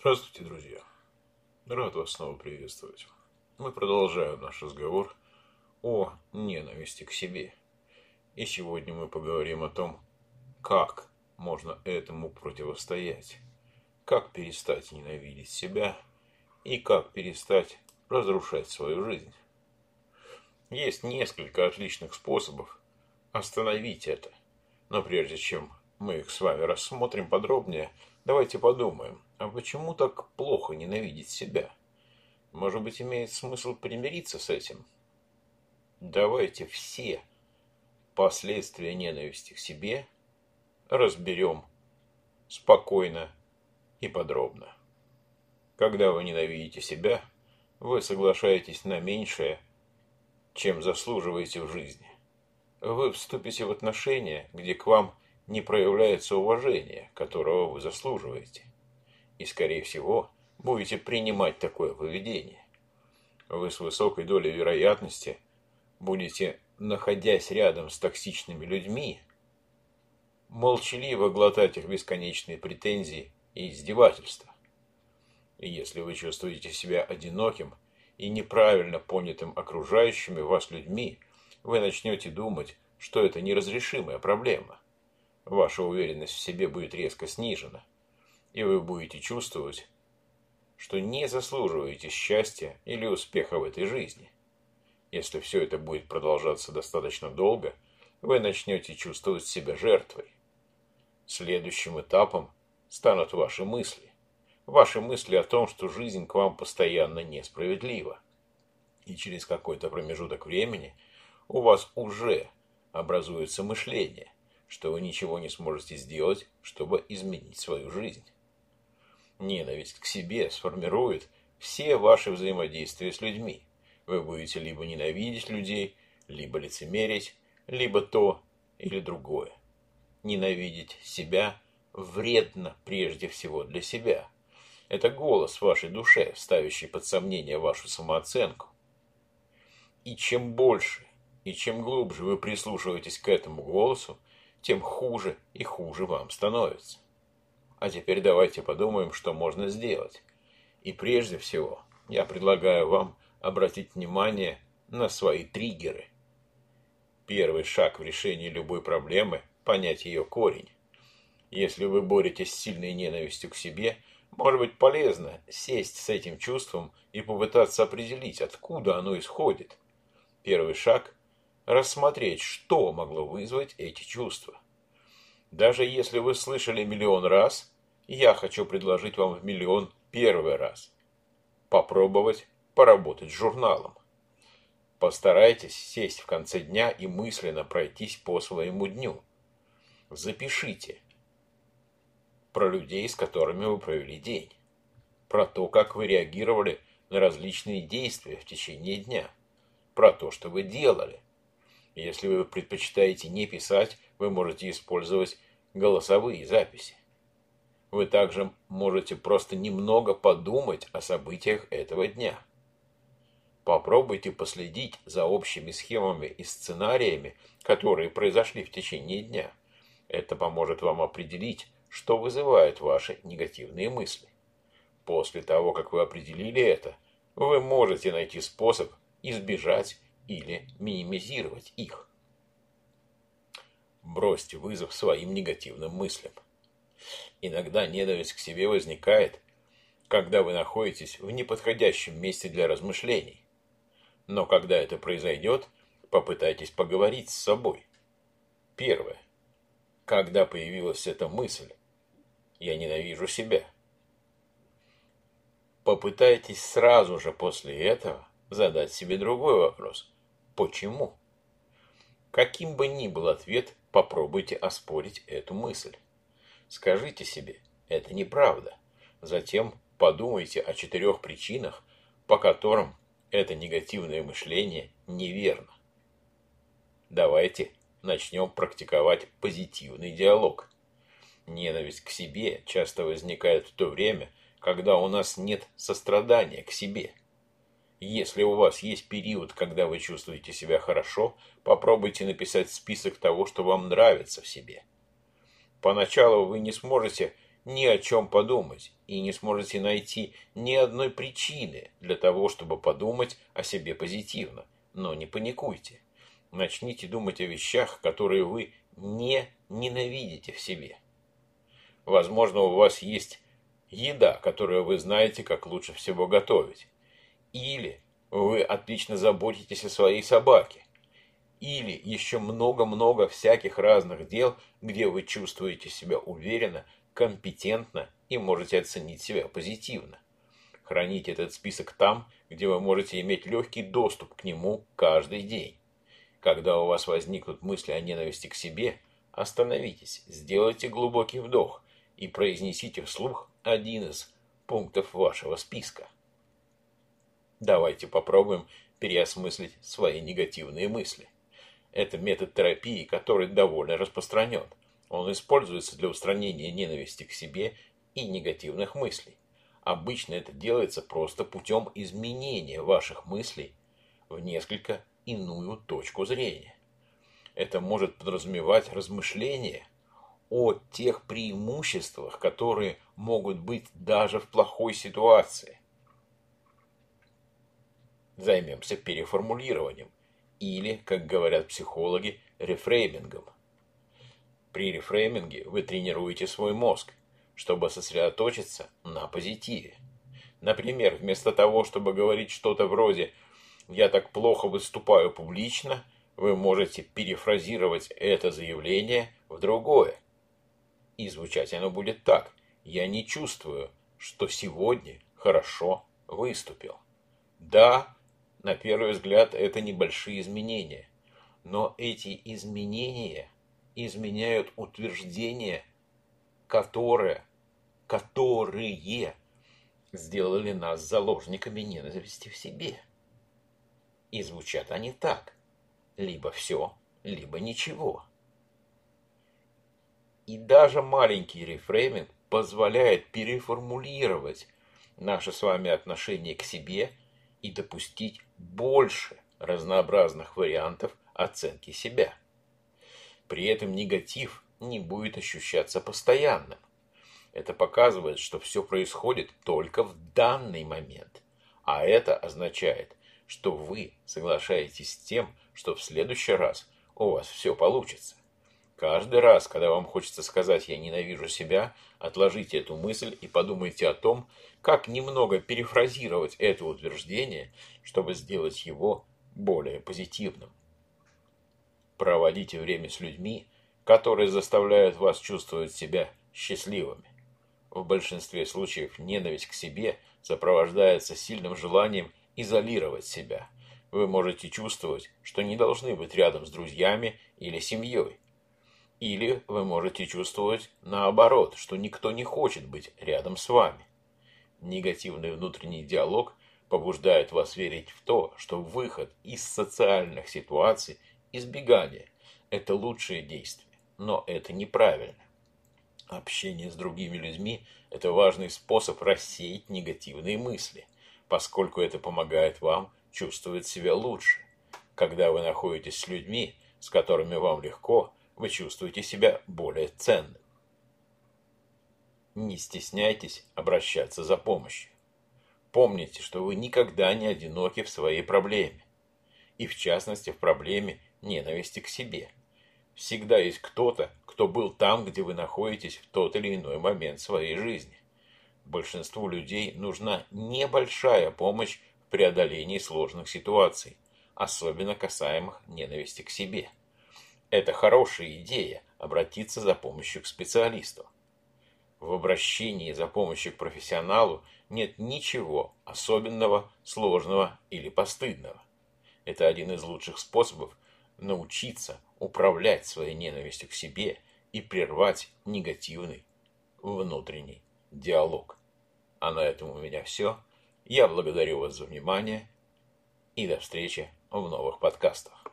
Здравствуйте, друзья. Рад вас снова приветствовать. Мы продолжаем наш разговор о ненависти к себе. И сегодня мы поговорим о том, как можно этому противостоять, как перестать ненавидеть себя и как перестать разрушать свою жизнь. Есть несколько отличных способов остановить это. Но прежде чем мы их с вами рассмотрим подробнее, давайте подумаем, а почему так плохо ненавидеть себя? Может быть, имеет смысл примириться с этим? Давайте все последствия ненависти к себе разберем спокойно и подробно. Когда вы ненавидите себя, вы соглашаетесь на меньшее, чем заслуживаете в жизни. Вы вступите в отношения, где к вам не проявляется уважение, которого вы заслуживаете. И, скорее всего, будете принимать такое поведение. Вы с высокой долей вероятности будете, находясь рядом с токсичными людьми, молчаливо глотать их бесконечные претензии и издевательства. И если вы чувствуете себя одиноким и неправильно понятым окружающими вас людьми, вы начнете думать, что это неразрешимая проблема. Ваша уверенность в себе будет резко снижена, и вы будете чувствовать, что не заслуживаете счастья или успеха в этой жизни. Если все это будет продолжаться достаточно долго, вы начнете чувствовать себя жертвой. Следующим этапом станут ваши мысли. Ваши мысли о том, что жизнь к вам постоянно несправедлива. И через какой-то промежуток времени у вас уже образуется мышление, что вы ничего не сможете сделать, чтобы изменить свою жизнь. Ненависть к себе сформирует все ваши взаимодействия с людьми. Вы будете либо ненавидеть людей, либо лицемерить, либо то или другое. Ненавидеть себя вредно прежде всего для себя. Это голос в вашей душе, ставящий под сомнение вашу самооценку. И чем больше и чем глубже вы прислушиваетесь к этому голосу, тем хуже и хуже вам становится. А теперь давайте подумаем, что можно сделать. И прежде всего, я предлагаю вам обратить внимание на свои триггеры. Первый шаг в решении любой проблемы – понять ее корень. Если вы боретесь с сильной ненавистью к себе, может быть полезно сесть с этим чувством и попытаться определить, откуда оно исходит. Первый шаг – рассмотреть, что могло вызвать эти чувства. Даже если вы слышали миллион раз, я хочу предложить вам в миллион первый раз. Попробовать поработать с журналом. Постарайтесь сесть в конце дня и мысленно пройтись по своему дню. Запишите про людей, с которыми вы провели день. Про то, как вы реагировали на различные действия в течение дня. Про то, что вы делали. Если вы предпочитаете не писать, вы можете использовать голосовые записи. Вы также можете просто немного подумать о событиях этого дня. Попробуйте последить за общими схемами и сценариями, которые произошли в течение дня. Это поможет вам определить, что вызывает ваши негативные мысли. После того, как вы определили это, вы можете найти способ избежать или минимизировать их. Бросьте вызов своим негативным мыслям. Иногда ненависть к себе возникает, когда вы находитесь в неподходящем месте для размышлений. Но когда это произойдет, попытайтесь поговорить с собой. Первое. Когда появилась эта мысль, я ненавижу себя. Попытайтесь сразу же после этого задать себе другой вопрос. Почему? Каким бы ни был ответ, Попробуйте оспорить эту мысль. Скажите себе, это неправда. Затем подумайте о четырех причинах, по которым это негативное мышление неверно. Давайте начнем практиковать позитивный диалог. Ненависть к себе часто возникает в то время, когда у нас нет сострадания к себе. Если у вас есть период, когда вы чувствуете себя хорошо, попробуйте написать список того, что вам нравится в себе. Поначалу вы не сможете ни о чем подумать и не сможете найти ни одной причины для того, чтобы подумать о себе позитивно. Но не паникуйте. Начните думать о вещах, которые вы не ненавидите в себе. Возможно, у вас есть еда, которую вы знаете, как лучше всего готовить. Или вы отлично заботитесь о своей собаке. Или еще много-много всяких разных дел, где вы чувствуете себя уверенно, компетентно и можете оценить себя позитивно. Храните этот список там, где вы можете иметь легкий доступ к нему каждый день. Когда у вас возникнут мысли о ненависти к себе, остановитесь, сделайте глубокий вдох и произнесите вслух один из пунктов вашего списка. Давайте попробуем переосмыслить свои негативные мысли. Это метод терапии, который довольно распространен. Он используется для устранения ненависти к себе и негативных мыслей. Обычно это делается просто путем изменения ваших мыслей в несколько иную точку зрения. Это может подразумевать размышления о тех преимуществах, которые могут быть даже в плохой ситуации. Займемся переформулированием или, как говорят психологи, рефреймингом. При рефрейминге вы тренируете свой мозг, чтобы сосредоточиться на позитиве. Например, вместо того, чтобы говорить что-то вроде «я так плохо выступаю публично», вы можете перефразировать это заявление в другое – и звучать оно будет так. Я не чувствую, что сегодня хорошо выступил. Да, на первый взгляд это небольшие изменения. Но эти изменения изменяют утверждения, которые, которые сделали нас заложниками ненависти в себе. И звучат они так. Либо все, либо ничего. И даже маленький рефрейминг позволяет переформулировать наше с вами отношение к себе и допустить больше разнообразных вариантов оценки себя. При этом негатив не будет ощущаться постоянным. Это показывает, что все происходит только в данный момент. А это означает, что вы соглашаетесь с тем, что в следующий раз у вас все получится. Каждый раз, когда вам хочется сказать «я ненавижу себя», отложите эту мысль и подумайте о том, как немного перефразировать это утверждение, чтобы сделать его более позитивным. Проводите время с людьми, которые заставляют вас чувствовать себя счастливыми. В большинстве случаев ненависть к себе сопровождается сильным желанием изолировать себя. Вы можете чувствовать, что не должны быть рядом с друзьями или семьей, или вы можете чувствовать наоборот, что никто не хочет быть рядом с вами. Негативный внутренний диалог побуждает вас верить в то, что выход из социальных ситуаций, избегание – это лучшее действие, но это неправильно. Общение с другими людьми – это важный способ рассеять негативные мысли, поскольку это помогает вам чувствовать себя лучше. Когда вы находитесь с людьми, с которыми вам легко – вы чувствуете себя более ценным. Не стесняйтесь обращаться за помощью. Помните, что вы никогда не одиноки в своей проблеме. И в частности в проблеме ненависти к себе. Всегда есть кто-то, кто был там, где вы находитесь в тот или иной момент своей жизни. Большинству людей нужна небольшая помощь в преодолении сложных ситуаций, особенно касаемых ненависти к себе. Это хорошая идея – обратиться за помощью к специалисту. В обращении за помощью к профессионалу нет ничего особенного, сложного или постыдного. Это один из лучших способов научиться управлять своей ненавистью к себе и прервать негативный внутренний диалог. А на этом у меня все. Я благодарю вас за внимание и до встречи в новых подкастах.